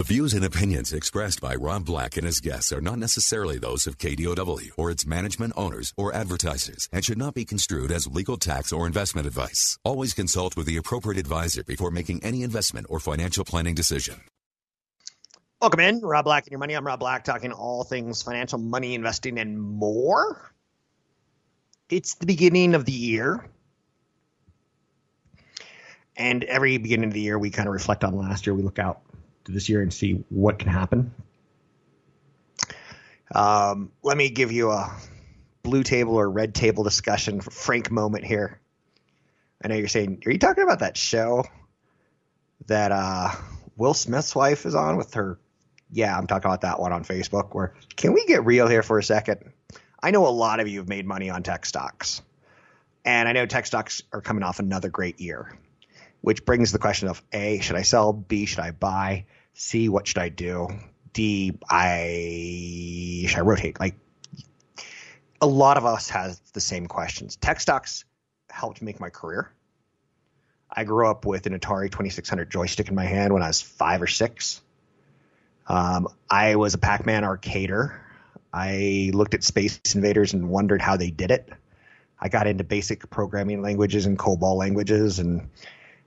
The views and opinions expressed by Rob Black and his guests are not necessarily those of KDOW or its management owners or advertisers and should not be construed as legal tax or investment advice. Always consult with the appropriate advisor before making any investment or financial planning decision. Welcome in, Rob Black and your money. I'm Rob Black, talking all things financial, money, investing, and more. It's the beginning of the year. And every beginning of the year, we kind of reflect on last year. We look out this year and see what can happen. Um, let me give you a blue table or red table discussion, frank moment here. I know you're saying, are you talking about that show that uh, Will Smith's wife is on with her? Yeah, I'm talking about that one on Facebook. Where can we get real here for a second? I know a lot of you have made money on tech stocks, and I know tech stocks are coming off another great year which brings the question of A, should I sell? B, should I buy? C, what should I do? D, I should I rotate? Like a lot of us has the same questions. Tech stocks helped make my career. I grew up with an Atari 2600 joystick in my hand when I was five or six. Um, I was a Pac-Man arcader. I looked at Space Invaders and wondered how they did it. I got into basic programming languages and COBOL languages and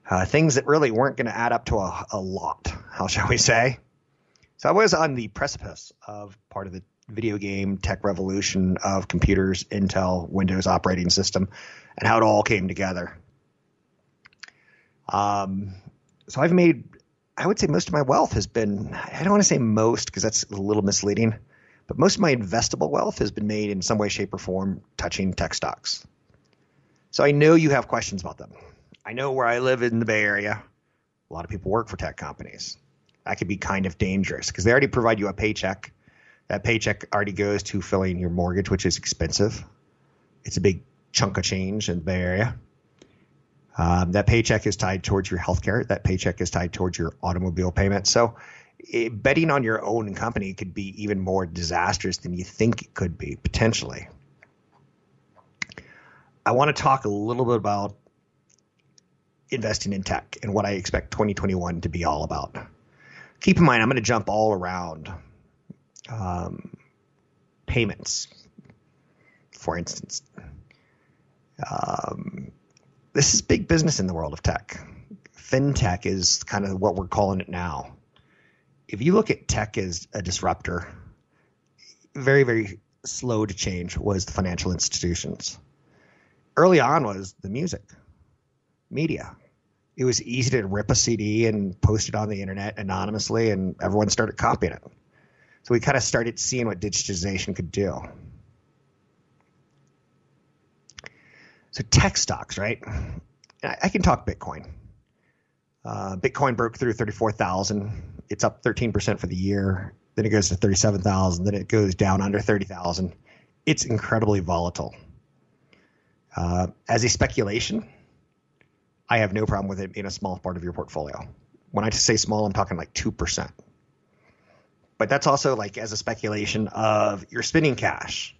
uh, things that really weren't going to add up to a, a lot, how shall we say? So I was on the precipice of part of the video game tech revolution of computers, Intel, Windows operating system, and how it all came together. Um, so I've made, I would say most of my wealth has been, I don't want to say most because that's a little misleading, but most of my investable wealth has been made in some way, shape, or form touching tech stocks. So I know you have questions about them. I know where I live in the Bay Area, a lot of people work for tech companies. That could be kind of dangerous because they already provide you a paycheck. That paycheck already goes to filling your mortgage, which is expensive. It's a big chunk of change in the Bay Area. Um, that paycheck is tied towards your health care. That paycheck is tied towards your automobile payment. So it, betting on your own company could be even more disastrous than you think it could be, potentially. I want to talk a little bit about investing in tech and what I expect 2021 to be all about. Keep in mind, I'm going to jump all around um, payments, for instance. Um, this is big business in the world of tech. FinTech is kind of what we're calling it now. If you look at tech as a disruptor, very, very slow to change was the financial institutions. Early on was the music media. It was easy to rip a CD and post it on the internet anonymously, and everyone started copying it. So we kind of started seeing what digitization could do. So tech stocks, right? I can talk Bitcoin. Uh, Bitcoin broke through 34,000. It's up 13% for the year. Then it goes to 37,000. Then it goes down under 30,000. It's incredibly volatile. Uh, as a speculation, I have no problem with it being a small part of your portfolio. When I say small, I'm talking like 2%. But that's also like as a speculation of your spending cash,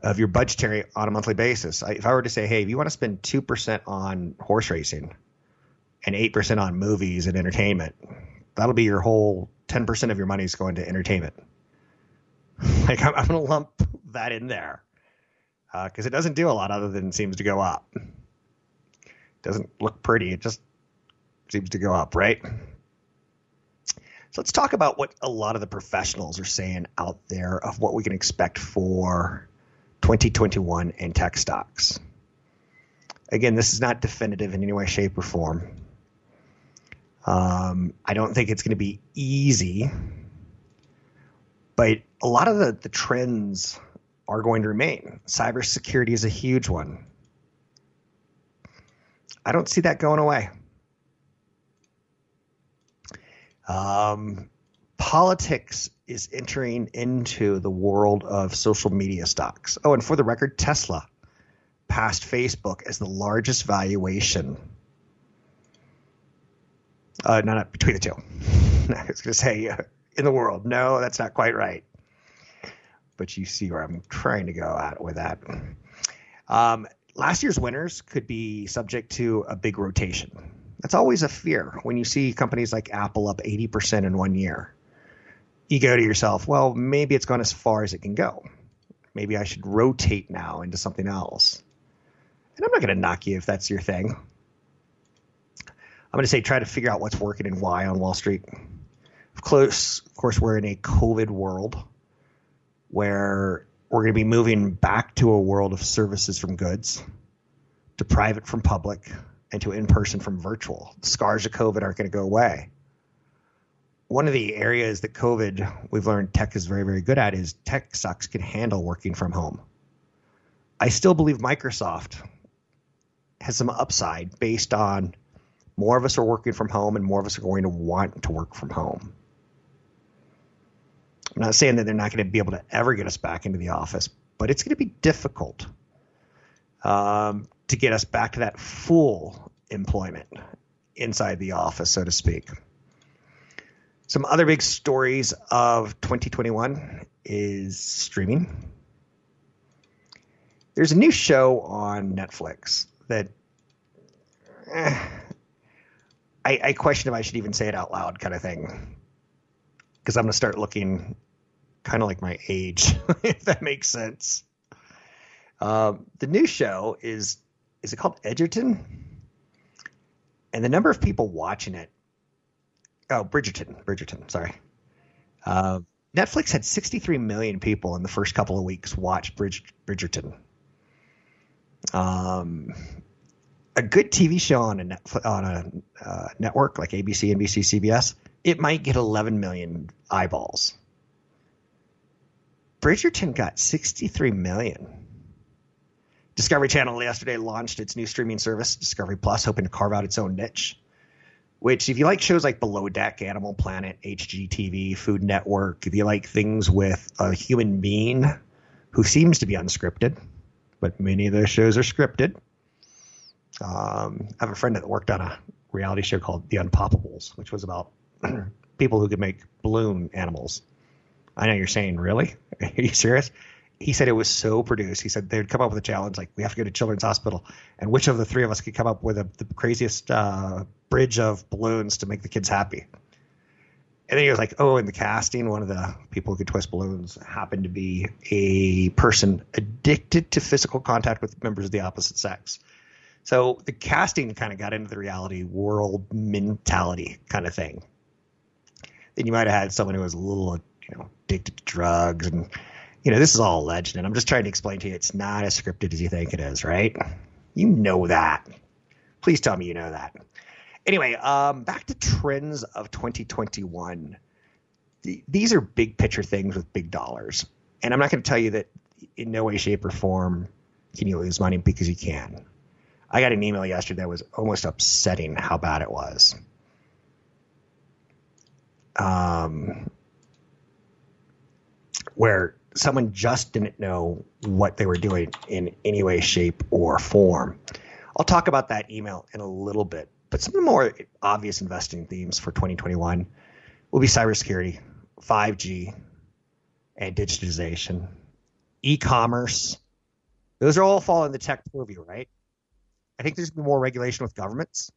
of your budgetary on a monthly basis. I, if I were to say, hey, if you want to spend 2% on horse racing and 8% on movies and entertainment, that'll be your whole 10% of your money is going to entertainment. like I'm, I'm going to lump that in there because uh, it doesn't do a lot other than seems to go up doesn't look pretty. It just seems to go up, right? So let's talk about what a lot of the professionals are saying out there of what we can expect for 2021 in tech stocks. Again, this is not definitive in any way, shape, or form. Um, I don't think it's going to be easy, but a lot of the, the trends are going to remain. Cybersecurity is a huge one. I don't see that going away. Um, politics is entering into the world of social media stocks. Oh, and for the record, Tesla passed Facebook as the largest valuation. Uh, no, not between the two. I was going to say uh, in the world. No, that's not quite right. But you see where I'm trying to go at with that. Um, last year's winners could be subject to a big rotation. That's always a fear when you see companies like Apple up 80% in one year. You go to yourself, well, maybe it's gone as far as it can go. Maybe I should rotate now into something else. And I'm not going to knock you if that's your thing. I'm going to say try to figure out what's working and why on Wall Street. Of course, of course, we're in a COVID world where we're going to be moving back to a world of services from goods, to private from public, and to in person from virtual. The scars of COVID aren't going to go away. One of the areas that COVID we've learned tech is very, very good at is tech sucks can handle working from home. I still believe Microsoft has some upside based on more of us are working from home and more of us are going to want to work from home. I'm not saying that they're not going to be able to ever get us back into the office, but it's going to be difficult um, to get us back to that full employment inside the office, so to speak. Some other big stories of 2021 is streaming. There's a new show on Netflix that eh, I, I question if I should even say it out loud, kind of thing. Because I'm going to start looking kind of like my age, if that makes sense. Um, the new show is is it called Edgerton? And the number of people watching it, oh Bridgerton, Bridgerton, sorry. Uh, Netflix had 63 million people in the first couple of weeks watch Bridge, Bridgerton. Um, a good TV show on a net, on a uh, network like ABC, NBC, CBS, it might get 11 million eyeballs. Bridgerton got 63 million. Discovery Channel yesterday launched its new streaming service, Discovery Plus, hoping to carve out its own niche. Which, if you like shows like Below Deck, Animal Planet, HGTV, Food Network, if you like things with a human being who seems to be unscripted, but many of those shows are scripted. Um, I have a friend that worked on a reality show called The Unpoppables, which was about people who could make balloon animals. I know you're saying, really? Are you serious? He said it was so produced. He said they'd come up with a challenge like we have to go to Children's Hospital, and which of the three of us could come up with a, the craziest uh, bridge of balloons to make the kids happy. And then he was like, "Oh, in the casting, one of the people who could twist balloons happened to be a person addicted to physical contact with members of the opposite sex." So the casting kind of got into the reality world mentality kind of thing. Then you might have had someone who was a little you know, addicted to drugs and you know, this is all legend. and I'm just trying to explain to you it's not as scripted as you think it is, right? You know that. Please tell me you know that. Anyway, um, back to trends of 2021. The, these are big picture things with big dollars. And I'm not going to tell you that in no way, shape, or form can you lose money because you can. I got an email yesterday that was almost upsetting how bad it was. Um, where someone just didn't know what they were doing in any way, shape, or form. I'll talk about that email in a little bit, but some of the more obvious investing themes for 2021 will be cybersecurity, 5G, and digitization, e-commerce. Those are all fall in the tech purview, right? I think there's more regulation with governments.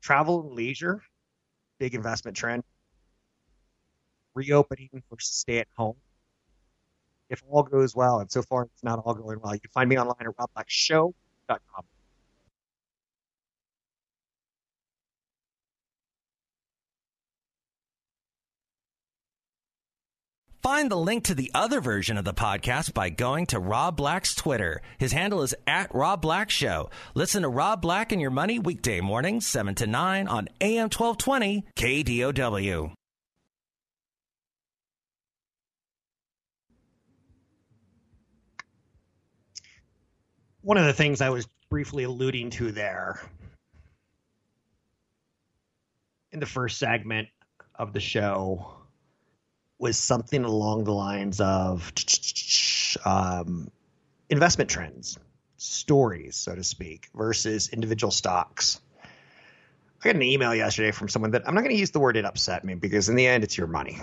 Travel and leisure, big investment trend reopening versus stay at home. If all goes well, and so far it's not all going well, you can find me online at robblackshow.com. Find the link to the other version of the podcast by going to Rob Black's Twitter. His handle is at Rob Black Show. Listen to Rob Black and Your Money weekday mornings, 7 to 9 on AM 1220 KDOW. One of the things I was briefly alluding to there in the first segment of the show was something along the lines of um, investment trends, stories, so to speak, versus individual stocks. I got an email yesterday from someone that I'm not going to use the word it upset me because in the end it's your money.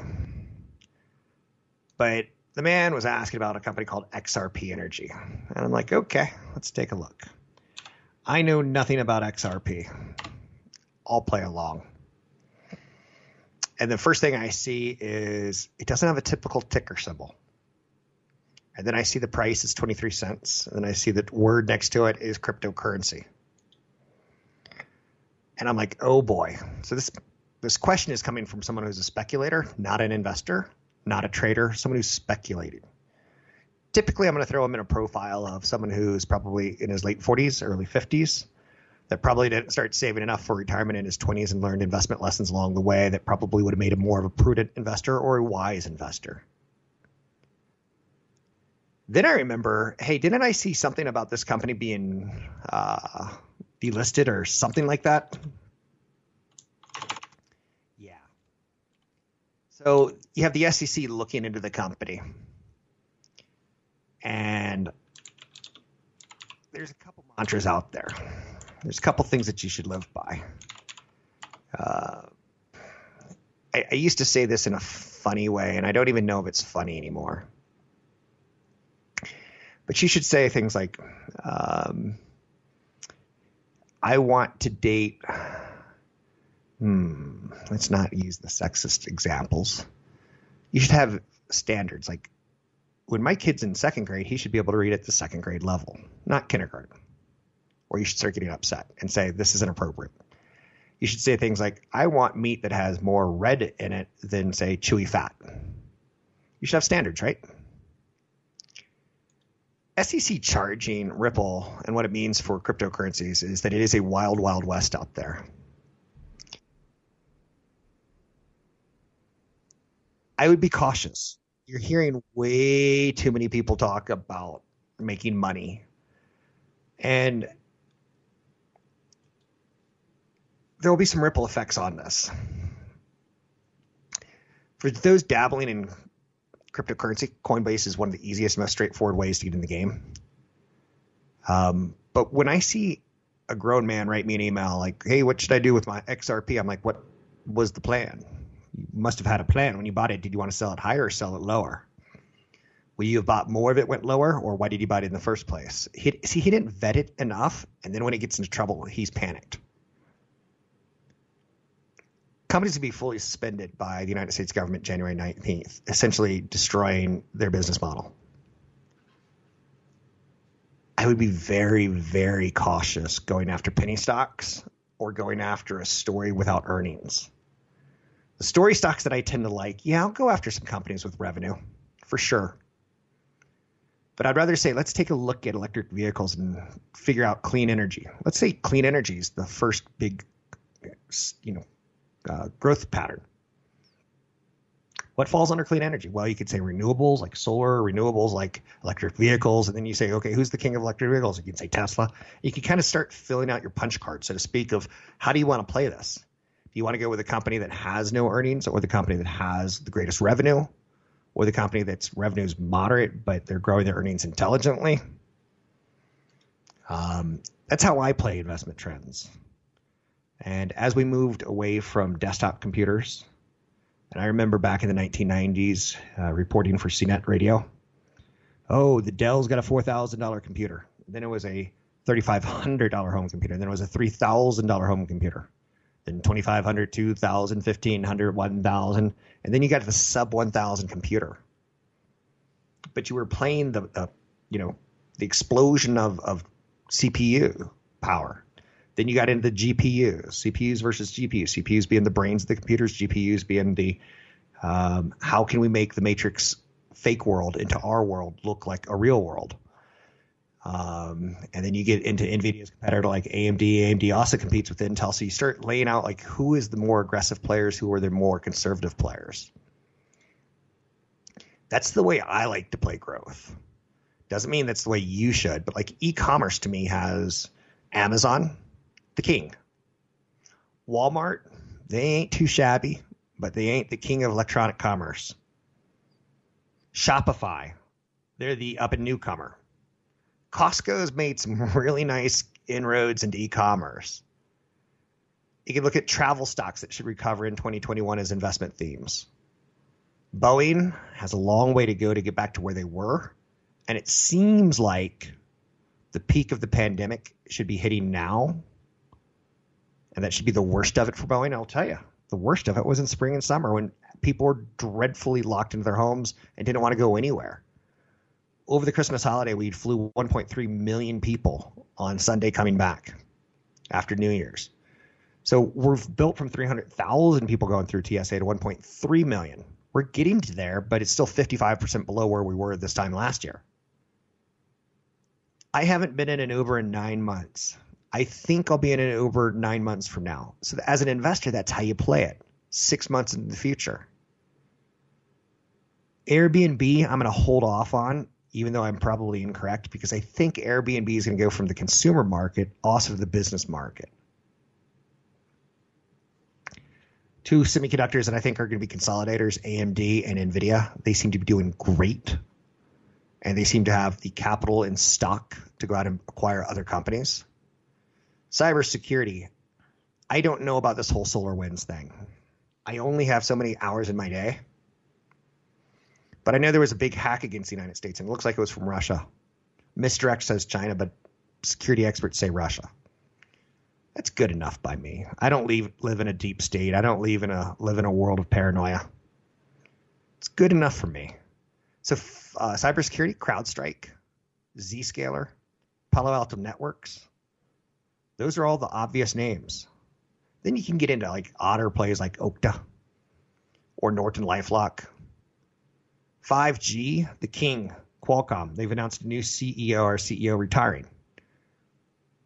But the man was asking about a company called XRP Energy. And I'm like, okay, let's take a look. I know nothing about XRP. I'll play along. And the first thing I see is it doesn't have a typical ticker symbol. And then I see the price is 23 cents. And then I see the word next to it is cryptocurrency. And I'm like, oh boy. So this this question is coming from someone who's a speculator, not an investor, not a trader, someone who's speculating. Typically, I'm going to throw him in a profile of someone who's probably in his late 40s, early 50s, that probably didn't start saving enough for retirement in his 20s and learned investment lessons along the way that probably would have made him more of a prudent investor or a wise investor. Then I remember, hey, didn't I see something about this company being uh, delisted or something like that. So you have the SEC looking into the company. And there's a couple mantras out there. There's a couple things that you should live by. Uh, I, I used to say this in a funny way, and I don't even know if it's funny anymore. But you should say things like, um, I want to date. Hmm, let's not use the sexist examples. You should have standards. Like when my kid's in second grade, he should be able to read at the second grade level, not kindergarten. Or you should start getting upset and say, this is inappropriate. You should say things like, I want meat that has more red in it than, say, chewy fat. You should have standards, right? SEC charging Ripple and what it means for cryptocurrencies is that it is a wild, wild west out there. I would be cautious. You're hearing way too many people talk about making money. And there will be some ripple effects on this. For those dabbling in cryptocurrency. Coinbase is one of the easiest, most straightforward ways to get in the game. Um, but when I see a grown man write me an email like, "Hey, what should I do with my XRP?" I'm like, "What was the plan? You must have had a plan when you bought it. Did you want to sell it higher or sell it lower? Will you have bought more of it went lower, or why did you buy it in the first place?" He, see, he didn't vet it enough, and then when he gets into trouble, he's panicked companies to be fully suspended by the United States government January 19th, essentially destroying their business model. I would be very, very cautious going after penny stocks or going after a story without earnings. The story stocks that I tend to like, yeah, I'll go after some companies with revenue for sure. But I'd rather say let's take a look at electric vehicles and figure out clean energy. Let's say clean energy is the first big, you know, uh, growth pattern. What falls under clean energy? Well, you could say renewables like solar, renewables like electric vehicles, and then you say, okay, who's the king of electric vehicles? You can say Tesla. You can kind of start filling out your punch card, so to speak, of how do you want to play this? Do you want to go with a company that has no earnings, or the company that has the greatest revenue, or the company that's revenue is moderate but they're growing their earnings intelligently? Um, that's how I play investment trends. And as we moved away from desktop computers, and I remember back in the 1990s uh, reporting for CNET Radio, oh, the Dell's got a $4,000 computer. Then it was a $3,500 home computer. Then it was a $3,000 home computer. Then 2500 2000 1500 1000 And then you got the sub 1000 computer. But you were playing the, the you know, the explosion of, of CPU power then you got into the GPUs, CPUs versus GPUs, CPUs being the brains of the computers, GPUs being the um, how can we make the Matrix fake world into our world look like a real world. Um, and then you get into NVIDIA's competitor like AMD. AMD also competes with Intel. So you start laying out like who is the more aggressive players, who are the more conservative players. That's the way I like to play growth. Doesn't mean that's the way you should, but like e-commerce to me has Amazon, the king. Walmart, They ain't too shabby, but they ain't the king of electronic commerce. Shopify, they're the up and newcomer. Costco has made some really nice inroads into e-commerce. You can look at travel stocks that should recover in 2021 as investment themes. Boeing has a long way to go to get back to where they were, and it seems like the peak of the pandemic should be hitting now, and that should be the worst of it for Boeing. I'll tell you, the worst of it was in spring and summer when people were dreadfully locked into their homes and didn't want to go anywhere. Over the Christmas holiday, we flew 1.3 million people on Sunday coming back after New Year's. So we've built from 300,000 people going through TSA to 1.3 million. We're getting to there, but it's still 55% below where we were this time last year. I haven't been in an Uber in nine months. I think I'll be in an Uber nine months from now. So as an investor, that's how you play it. Six months into the future. Airbnb, I'm going to hold off on, even though I'm probably incorrect, because I think Airbnb is going to go from the consumer market also to the business market. Two semiconductors that I think are going to be consolidators, AMD and NVIDIA. They seem to be doing great and they seem to have the capital in stock to go out and acquire other companies. Cybersecurity. I don't know about this whole SolarWinds thing. I only have so many hours in my day. But I know there was a big hack against the United States, and it looks like it was from Russia. Misdirect says China, but security experts say Russia. That's good enough by me. I don't leave, live in a deep state. I don't live in a live in a world of paranoia. It's good enough for me. So uh, cybersecurity, CrowdStrike, Zscaler, Palo Alto Networks. Those are all the obvious names. Then you can get into like odder plays like Okta or Norton Lifelock. 5G, the king, Qualcomm. They've announced a new CEO or CEO retiring.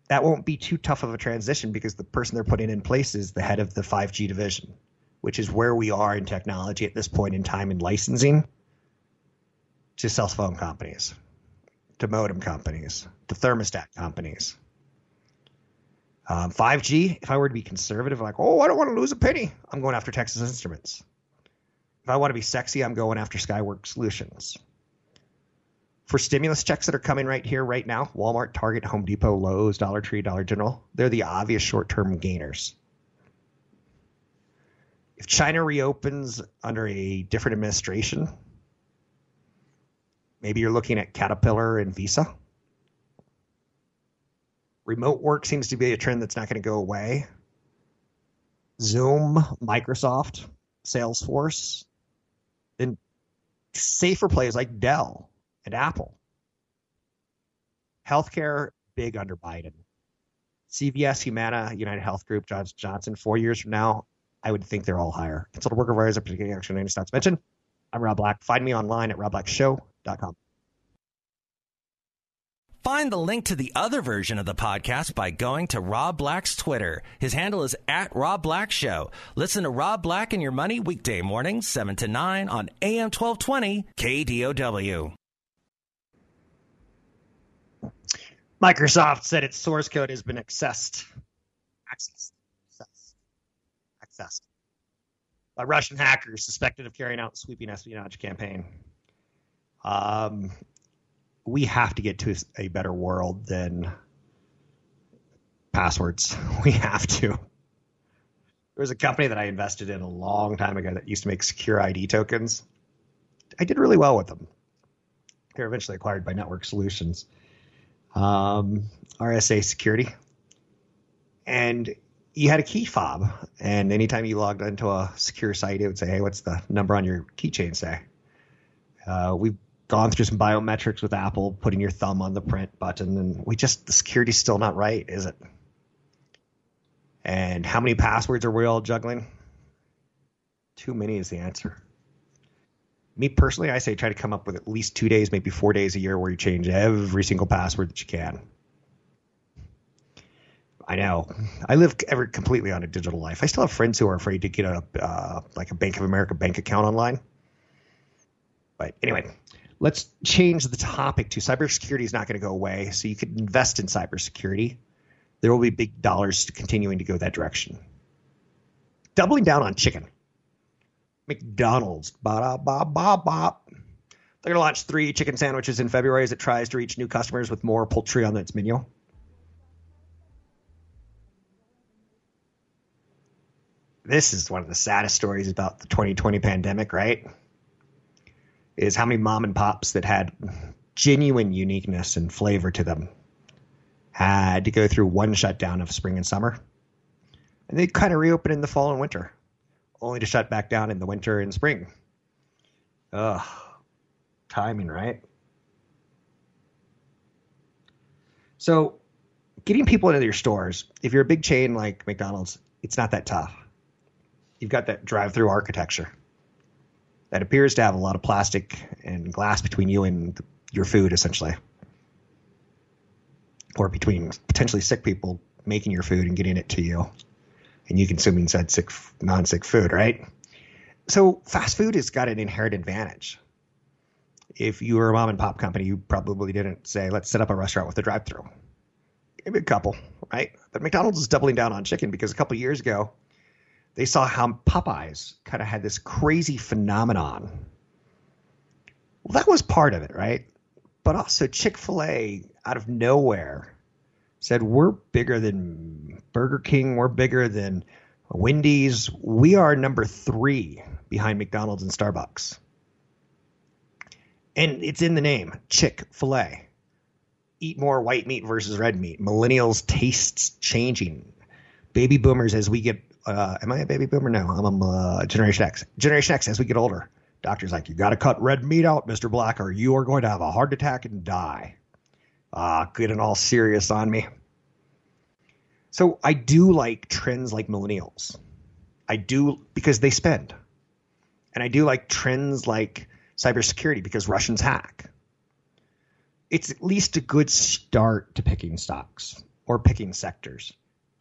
That won't be too tough of a transition because the person they're putting in place is the head of the 5G division, which is where we are in technology at this point in time in licensing to cell phone companies, to modem companies, to thermostat companies. Um, 5G, if I were to be conservative, like, oh, I don't want to lose a penny, I'm going after Texas Instruments. If I want to be sexy, I'm going after Skyworks Solutions. For stimulus checks that are coming right here, right now, Walmart, Target, Home Depot, Lowe's, Dollar Tree, Dollar General, they're the obvious short term gainers. If China reopens under a different administration, Maybe you're looking at Caterpillar and Visa. Remote work seems to be a trend that's not going to go away. Zoom, Microsoft, Salesforce, then safer plays like Dell and Apple. Healthcare, big under Biden. CVS, Humana, United Health Group, Johnson Johnson. Four years from now, I would think they're all higher. Consultant worker advisor, particularly action any stocks mentioned. I'm Rob Black. Find me online at robblackshow.com. Find the link to the other version of the podcast by going to Rob Black's Twitter. His handle is at Rob Black Show. Listen to Rob Black and Your Money weekday mornings, 7 to 9 on AM 1220 KDOW. Microsoft said its source code has been accessed. Accessed. Accessed. Accessed. By Russian hackers suspected of carrying out a sweeping espionage campaign. Um, we have to get to a better world than passwords. We have to. There was a company that I invested in a long time ago that used to make secure ID tokens. I did really well with them. They were eventually acquired by Network Solutions, um, RSA Security, and you had a key fob. And anytime you logged into a secure site, it would say, "Hey, what's the number on your keychain?" Say. Uh, we gone through some biometrics with Apple, putting your thumb on the print button, and we just the security's still not right, is it? And how many passwords are we all juggling? Too many is the answer. Me personally, I say try to come up with at least two days, maybe four days a year where you change every single password that you can. I know. I live ever completely on a digital life. I still have friends who are afraid to get a uh, like a Bank of America bank account online. But anyway, let's change the topic to cybersecurity is not going to go away. So you could invest in cybersecurity. There will be big dollars continuing to go that direction. doubling down on chicken. McDonald's, ba ba ba ba. They're going to launch three chicken sandwiches in February as it tries to reach new customers with more poultry on its menu. This is one of the saddest stories about the 2020 pandemic, right? Is how many mom and pops that had genuine uniqueness and flavor to them had to go through one shutdown of spring and summer. And they kind of reopen in the fall and winter, only to shut back down in the winter and spring. Ugh timing, right? So, getting people into your stores, if you're a big chain like McDonald's, it's not that tough. You've got that drive through architecture that appears to have a lot of plastic and glass between you and your food, essentially, or between potentially sick people making your food and getting it to you, and you consuming said sick, non sick food, right? So, fast food has got an inherent advantage if you were a mom and pop company, you probably didn't say, let's set up a restaurant with a drive through. Maybe a couple, right? But McDonald's is doubling down on chicken because a couple years ago, they saw how Popeyes kind of had this crazy phenomenon. Well, that was part of it, right? But also Chick fil A out of nowhere said, we're bigger than Burger King, we're bigger than Wendy's. We are number three behind McDonald's and Starbucks and it's in the name Chick fil A. Eat more white meat versus red meat. Millennials' tastes changing. Baby boomers, as we get, uh, am I a baby boomer? No, I'm a uh, Generation X. Generation X, as we get older, doctor's like, you got to cut red meat out, Mr. Black, or you are going to have a heart attack and die. Ah, uh, getting all serious on me. So I do like trends like millennials. I do because they spend. And I do like trends like cybersecurity because Russians hack. It's at least a good start to picking stocks or picking sectors.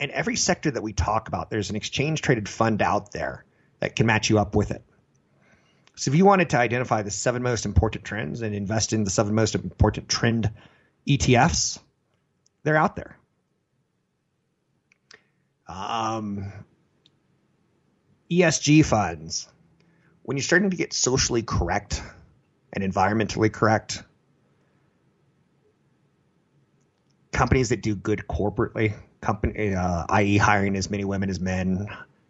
And every sector that we talk about, there's an exchange traded fund out there that can match you up with it. So if you wanted to identify the seven most important trends and invest in the seven most important trend ETFs, they're out there. Um, ESG funds, when you're starting to get socially correct and environmentally correct, companies that do good corporately, company, uh, i.e., hiring as many women as men,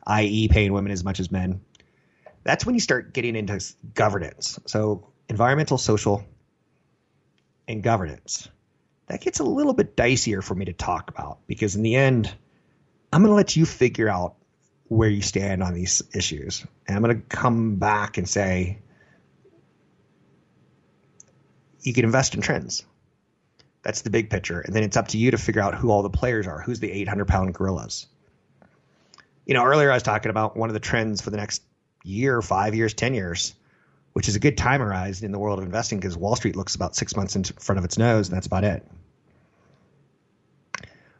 i.e., paying women as much as men, that's when you start getting into governance. So, environmental, social, and governance. That gets a little bit dicier for me to talk about because, in the end, I'm going to let you figure out where you stand on these issues. And I'm going to come back and say you can invest in trends. That's the big picture. And then it's up to you to figure out who all the players are. Who's the 800 pound gorillas? You know, earlier I was talking about one of the trends for the next year, five years, 10 years, which is a good time horizon in the world of investing because Wall Street looks about six months in front of its nose, and that's about it.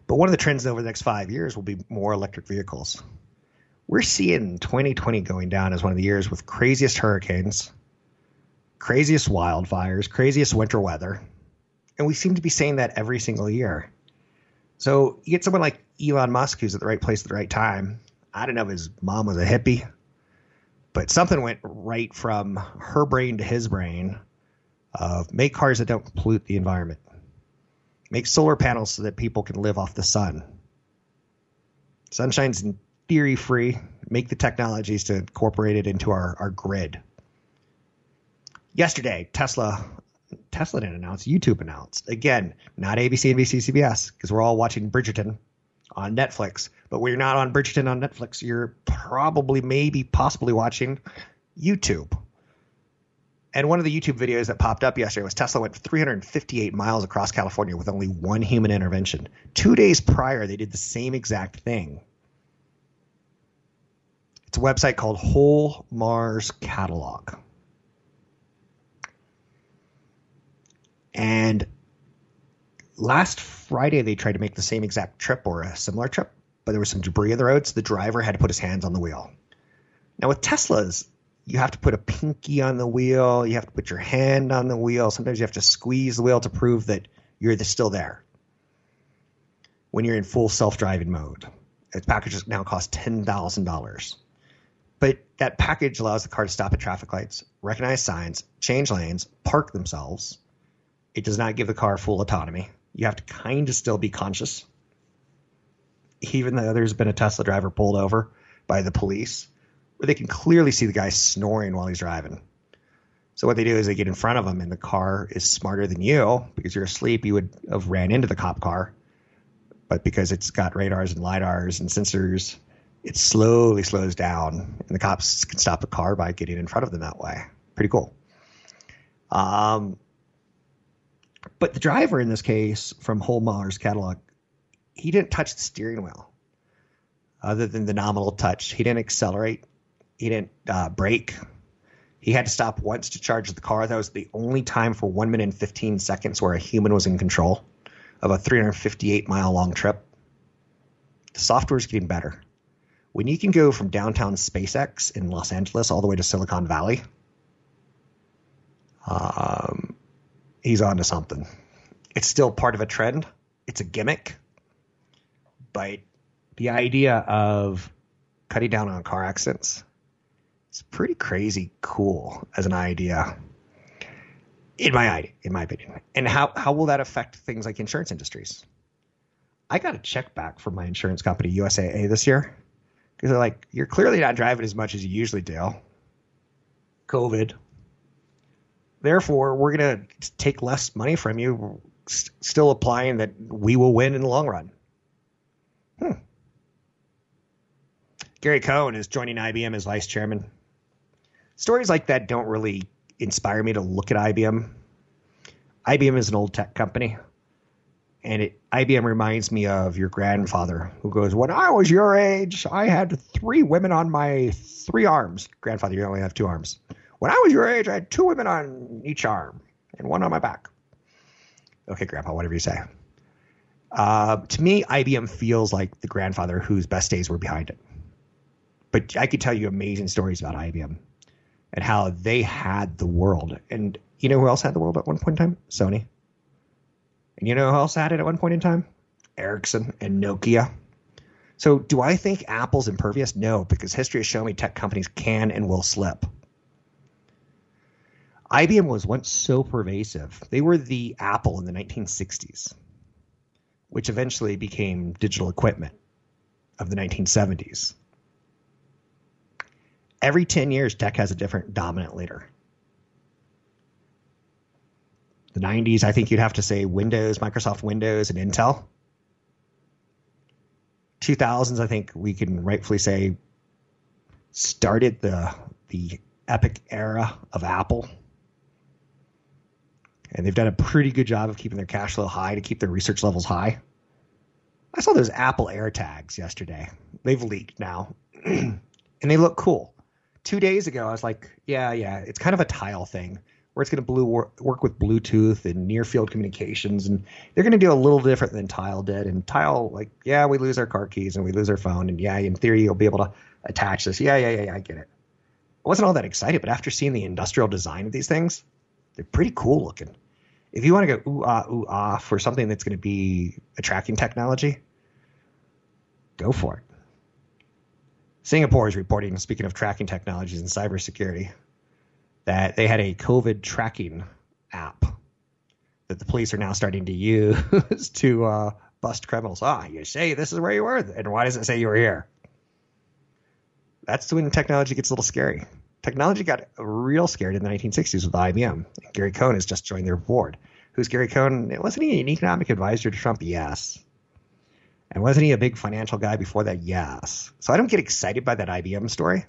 But one of the trends over the next five years will be more electric vehicles we're seeing 2020 going down as one of the years with craziest hurricanes, craziest wildfires, craziest winter weather. And we seem to be saying that every single year. So you get someone like Elon Musk who's at the right place at the right time. I don't know if his mom was a hippie, but something went right from her brain to his brain of make cars that don't pollute the environment. Make solar panels so that people can live off the sun. Sunshine's theory free, make the technologies to incorporate it into our, our grid. Yesterday, Tesla Tesla didn't announce, YouTube announced. Again, not ABC, NBC, CBS, because we're all watching Bridgerton on Netflix. But when you're not on Bridgerton on Netflix, you're probably, maybe, possibly watching YouTube. And one of the YouTube videos that popped up yesterday was Tesla went 358 miles across California with only one human intervention. Two days prior, they did the same exact thing it's a website called Whole Mars Catalog. And last Friday, they tried to make the same exact trip or a similar trip, but there was some debris on the road, so the driver had to put his hands on the wheel. Now, with Teslas, you have to put a pinky on the wheel, you have to put your hand on the wheel. Sometimes you have to squeeze the wheel to prove that you're still there when you're in full self driving mode. Its packages now cost $10,000. But that package allows the car to stop at traffic lights, recognize signs, change lanes, park themselves. It does not give the car full autonomy. You have to kind of still be conscious. Even though there's been a Tesla driver pulled over by the police where they can clearly see the guy snoring while he's driving. So what they do is they get in front of him, and the car is smarter than you because you're asleep. You would have ran into the cop car, but because it's got radars and lidars and sensors, it slowly slows down, and the cops can stop the car by getting in front of them that way. Pretty cool. Um, but the driver in this case from Whole Mars Catalog, he didn't touch the steering wheel, other than the nominal touch. He didn't accelerate. He didn't uh, brake. He had to stop once to charge the car. That was the only time for one minute and 15 seconds where a human was in control of a 358 mile long trip. The software is getting better when you can go from downtown SpaceX in Los Angeles all the way to Silicon Valley, um, he's on to something. It's still part of a trend. It's a gimmick, but the idea of cutting down on car accidents is pretty crazy cool as an idea. In my idea, in my opinion, and how how will that affect things like insurance industries? I got a check back from my insurance company USAA this year because they're like, you're clearly not driving as much as you usually do. COVID. Therefore, we're going to take less money from you, st- still applying that we will win in the long run. Hmm. Gary Cohn is joining IBM as vice chairman. Stories like that don't really inspire me to look at IBM. IBM is an old tech company and it IBM reminds me of your grandfather who goes, "When I was your age, I had three women on my three arms." Grandfather, you only have two arms. When I was your age, I had two women on each arm and one on my back. Okay, Grandpa, whatever you say. Uh, to me, IBM feels like the grandfather whose best days were behind it. But I could tell you amazing stories about IBM and how they had the world. And you know who else had the world at one point in time? Sony. And you know who else had it at one point in time? Ericsson and Nokia. So do I think Apple's impervious? No, because history has shown me tech companies can and will slip. IBM was once so pervasive. They were the Apple in the 1960s, which eventually became digital equipment of the 1970s. Every 10 years, tech has a different dominant leader. the 90s, I think you'd have to say Windows, Microsoft Windows, and Intel. 2000s, I think we can rightfully say started the the epic era of Apple. And they've done a pretty good job of keeping their cash flow high to keep their research levels high. I saw those Apple AirTags yesterday. They've leaked now, and they look cool. Two days ago, I was like, yeah, yeah, it's kind of a tile thing where it's going to work with Bluetooth and near field communications, and they're going to do a little different than Tile did. And Tile, like, yeah, we lose our car keys and we lose our phone, and yeah, in theory, you'll be able to attach this. Yeah, yeah, yeah, yeah I get it. I wasn't all that excited, but after seeing the industrial design of these things, they're pretty cool looking. If you want to go ooh ah ooh ah for something that's going to be a tracking technology, go for it. Singapore is reporting, speaking of tracking technologies and cybersecurity, that they had a COVID tracking app that the police are now starting to use to uh, bust criminals. Ah, you say this is where you were, and why does it say you were here? That's when technology gets a little scary. Technology got real scared in the 1960s with IBM. Gary Cohn has just joined their board. Who's Gary Cohn? Wasn't he an economic advisor to Trump? Yes. And wasn't he a big financial guy before that? Yes. So I don't get excited by that IBM story.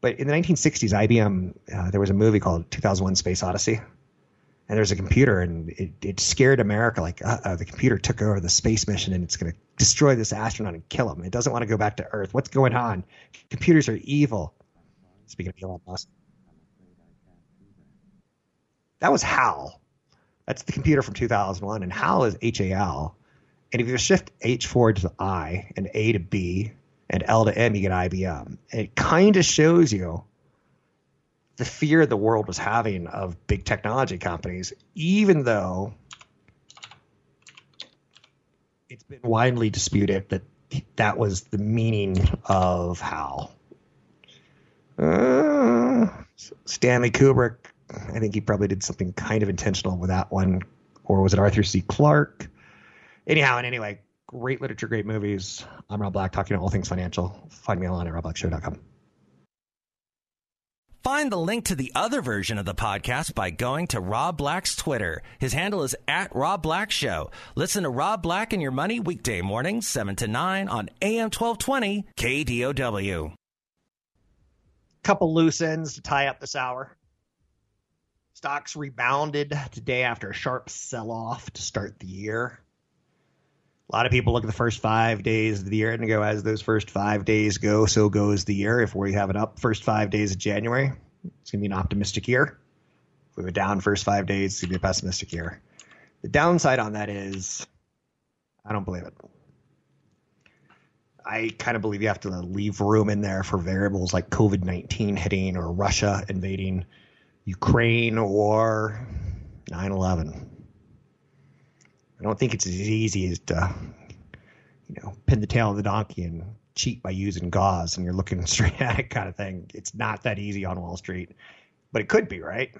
But in the 1960s, IBM, uh, there was a movie called 2001 Space Odyssey. And there's a computer, and it, it scared America. Like, uh, the computer took over the space mission, and it's going to destroy this astronaut and kill him. It doesn't want to go back to Earth. What's going on? Computers are evil. Speaking of Elon Musk, that was HAL. That's the computer from 2001, and HAL is H A L. And if you shift H forward to I and A to B and L to M, you get IBM. It kind of shows you the fear the world was having of big technology companies, even though it's been widely disputed that that was the meaning of HAL. Uh, Stanley Kubrick. I think he probably did something kind of intentional with that one, or was it Arthur C. Clarke? Anyhow, and anyway, great literature, great movies. I'm Rob Black, talking all things financial. Find me online at robblackshow.com. Find the link to the other version of the podcast by going to Rob Black's Twitter. His handle is at Rob Black Show. Listen to Rob Black and Your Money weekday mornings, 7 to 9 on AM 1220 KDOW. Couple loose ends to tie up this hour. Stocks rebounded today after a sharp sell off to start the year. A lot of people look at the first five days of the year and go, as those first five days go, so goes the year. If we have it up first five days of January, it's going to be an optimistic year. If we it down first five days, it's going to be a pessimistic year. The downside on that is, I don't believe it. I kind of believe you have to leave room in there for variables like COVID 19 hitting or Russia invading Ukraine or 9 11. I don't think it's as easy as to, you know, pin the tail of the donkey and cheat by using gauze and you're looking straight at it kind of thing. It's not that easy on Wall Street, but it could be, right?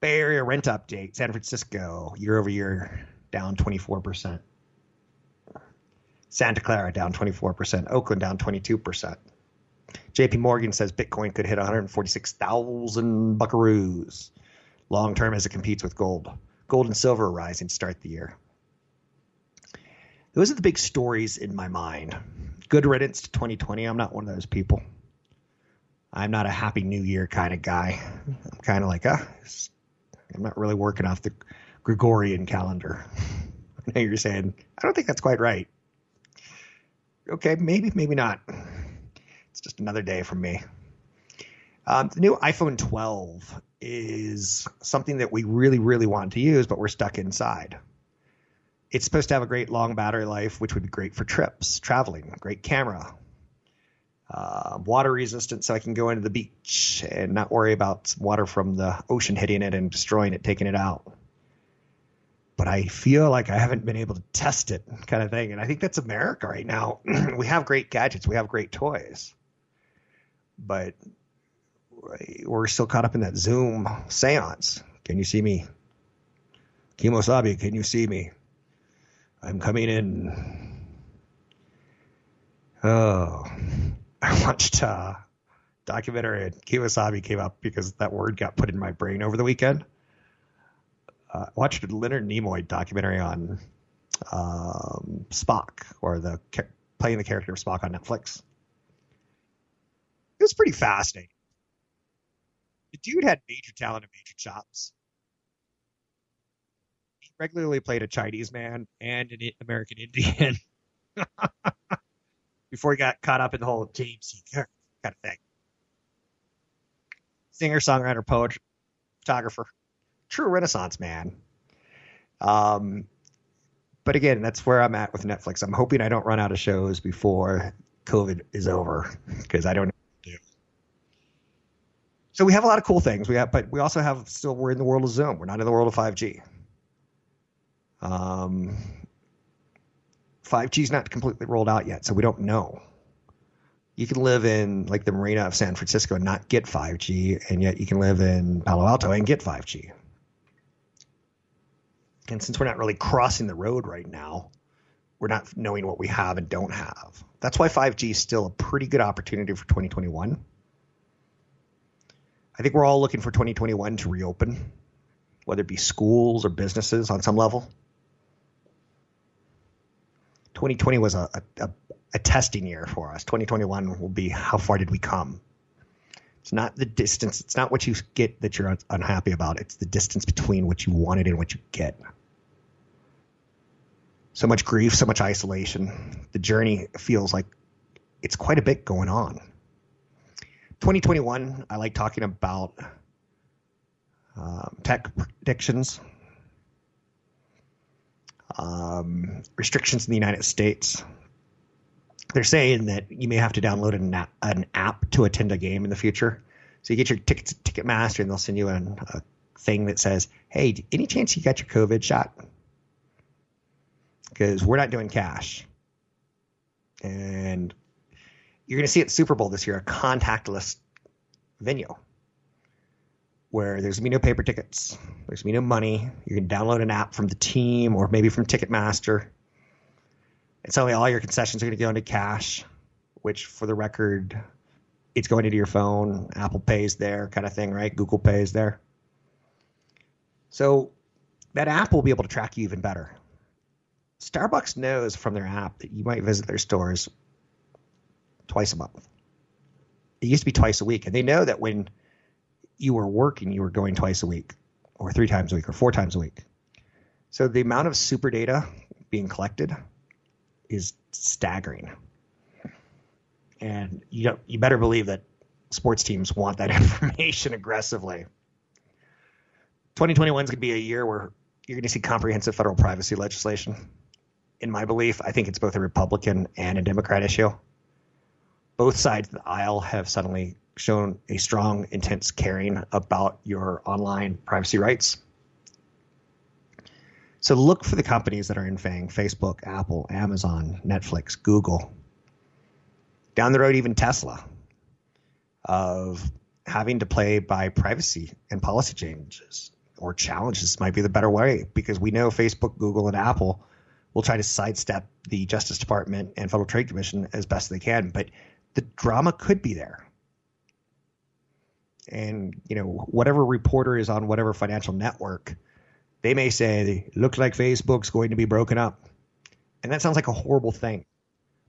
Bay Area rent update, San Francisco, year over year, down 24%. Santa Clara down 24%. Oakland down 22%. JP Morgan says Bitcoin could hit 146,000 buckaroos long term as it competes with gold gold and silver rising to start the year. Those are the big stories in my mind. Good riddance to 2020. I'm not one of those people. I'm not a happy new year kind of guy. I'm kind of like, ah, I'm not really working off the Gregorian calendar. I know you're saying, I don't think that's quite right. Okay, maybe, maybe not. It's just another day for me. Um, the new iPhone 12 is something that we really, really want to use, but we're stuck inside. It's supposed to have a great long battery life, which would be great for trips, traveling, great camera, uh, water resistant, so I can go into the beach and not worry about water from the ocean hitting it and destroying it, taking it out. But I feel like I haven't been able to test it, kind of thing. And I think that's America right now. we have great gadgets, we have great toys, but we're still caught up in that Zoom seance. Can you see me? Kimosabi, can you see me? I'm coming in. Oh, I watched a documentary and Kimosabi came up because that word got put in my brain over the weekend. Uh, I watched a Leonard Nimoy documentary on um, Spock or the playing the character of Spock on Netflix. It was pretty fascinating. The dude had major talent and major chops. He regularly played a Chinese man and an American Indian before he got caught up in the whole James kind of thing. Singer, songwriter, poet, photographer, true Renaissance man. Um, but again, that's where I'm at with Netflix. I'm hoping I don't run out of shows before COVID is over because I don't so we have a lot of cool things. We have, but we also have still we're in the world of Zoom. We're not in the world of 5G. Um, 5G is not completely rolled out yet, so we don't know. You can live in like the marina of San Francisco and not get 5G, and yet you can live in Palo Alto and get 5G. And since we're not really crossing the road right now, we're not knowing what we have and don't have. That's why 5G is still a pretty good opportunity for 2021 I think we're all looking for 2021 to reopen, whether it be schools or businesses on some level. 2020 was a, a, a testing year for us. 2021 will be how far did we come? It's not the distance. It's not what you get that you're unhappy about. It's the distance between what you wanted and what you get. So much grief, so much isolation. The journey feels like it's quite a bit going on. 2021, I like talking about um, tech predictions, um, restrictions in the United States. They're saying that you may have to download an app, an app to attend a game in the future. So you get your tickets at Ticketmaster, and they'll send you an, a thing that says, "Hey, any chance you got your COVID shot?" Because we're not doing cash, and you're going to see at Super Bowl this year a contactless venue where there's gonna be no paper tickets, there's gonna be no money. You can download an app from the team or maybe from Ticketmaster. And suddenly all your concessions are gonna go into cash, which for the record, it's going into your phone. Apple Pays there, kind of thing, right? Google Pays there. So that app will be able to track you even better. Starbucks knows from their app that you might visit their stores twice a month. It used to be twice a week, and they know that when you were working, you were going twice a week, or three times a week, or four times a week. So the amount of super data being collected is staggering. And you you better believe that sports teams want that information aggressively. 2021 is going to be a year where you're going to see comprehensive federal privacy legislation. In my belief, I think it's both a Republican and a Democrat issue. Both sides of the aisle have suddenly shown a strong, intense caring about your online privacy rights. So look for the companies that are in FAANG Facebook, Apple, Amazon, Netflix, Google. Down the road, even Tesla, of having to play by privacy and policy changes or challenges might be the better way because we know Facebook, Google, and Apple will try to sidestep the Justice Department and Federal Trade Commission as best they can. But the drama could be there and you know whatever reporter is on whatever financial network, they may say looks like Facebook's going to be broken up, and that sounds like a horrible thing.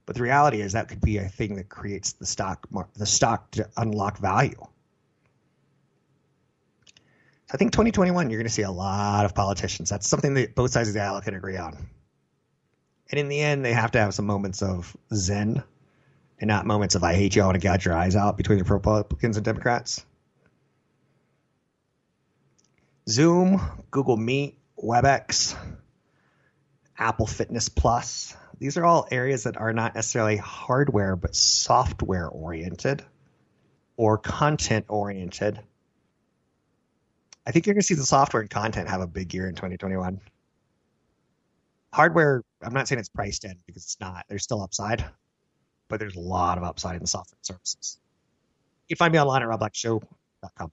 But the reality is that could be a thing that creates the stock the stock to unlock value. So I think 2021 you're going to see a lot of politicians. That's something that both sides of the aisle can agree on. And in the end, they have to have some moments of zen and not moments of I hate you, I want to gouge your eyes out between the Republicans and Democrats. Zoom, Google Meet, WebEx, Apple Fitness Plus. These are all areas that are not necessarily hardware, but software oriented or content oriented. I think you're going to see the software and content have a big year in 2021. Hardware, I'm not saying it's priced in because it's not. There's still upside, but there's a lot of upside in the software and services. You can find me online at robblackshow.com.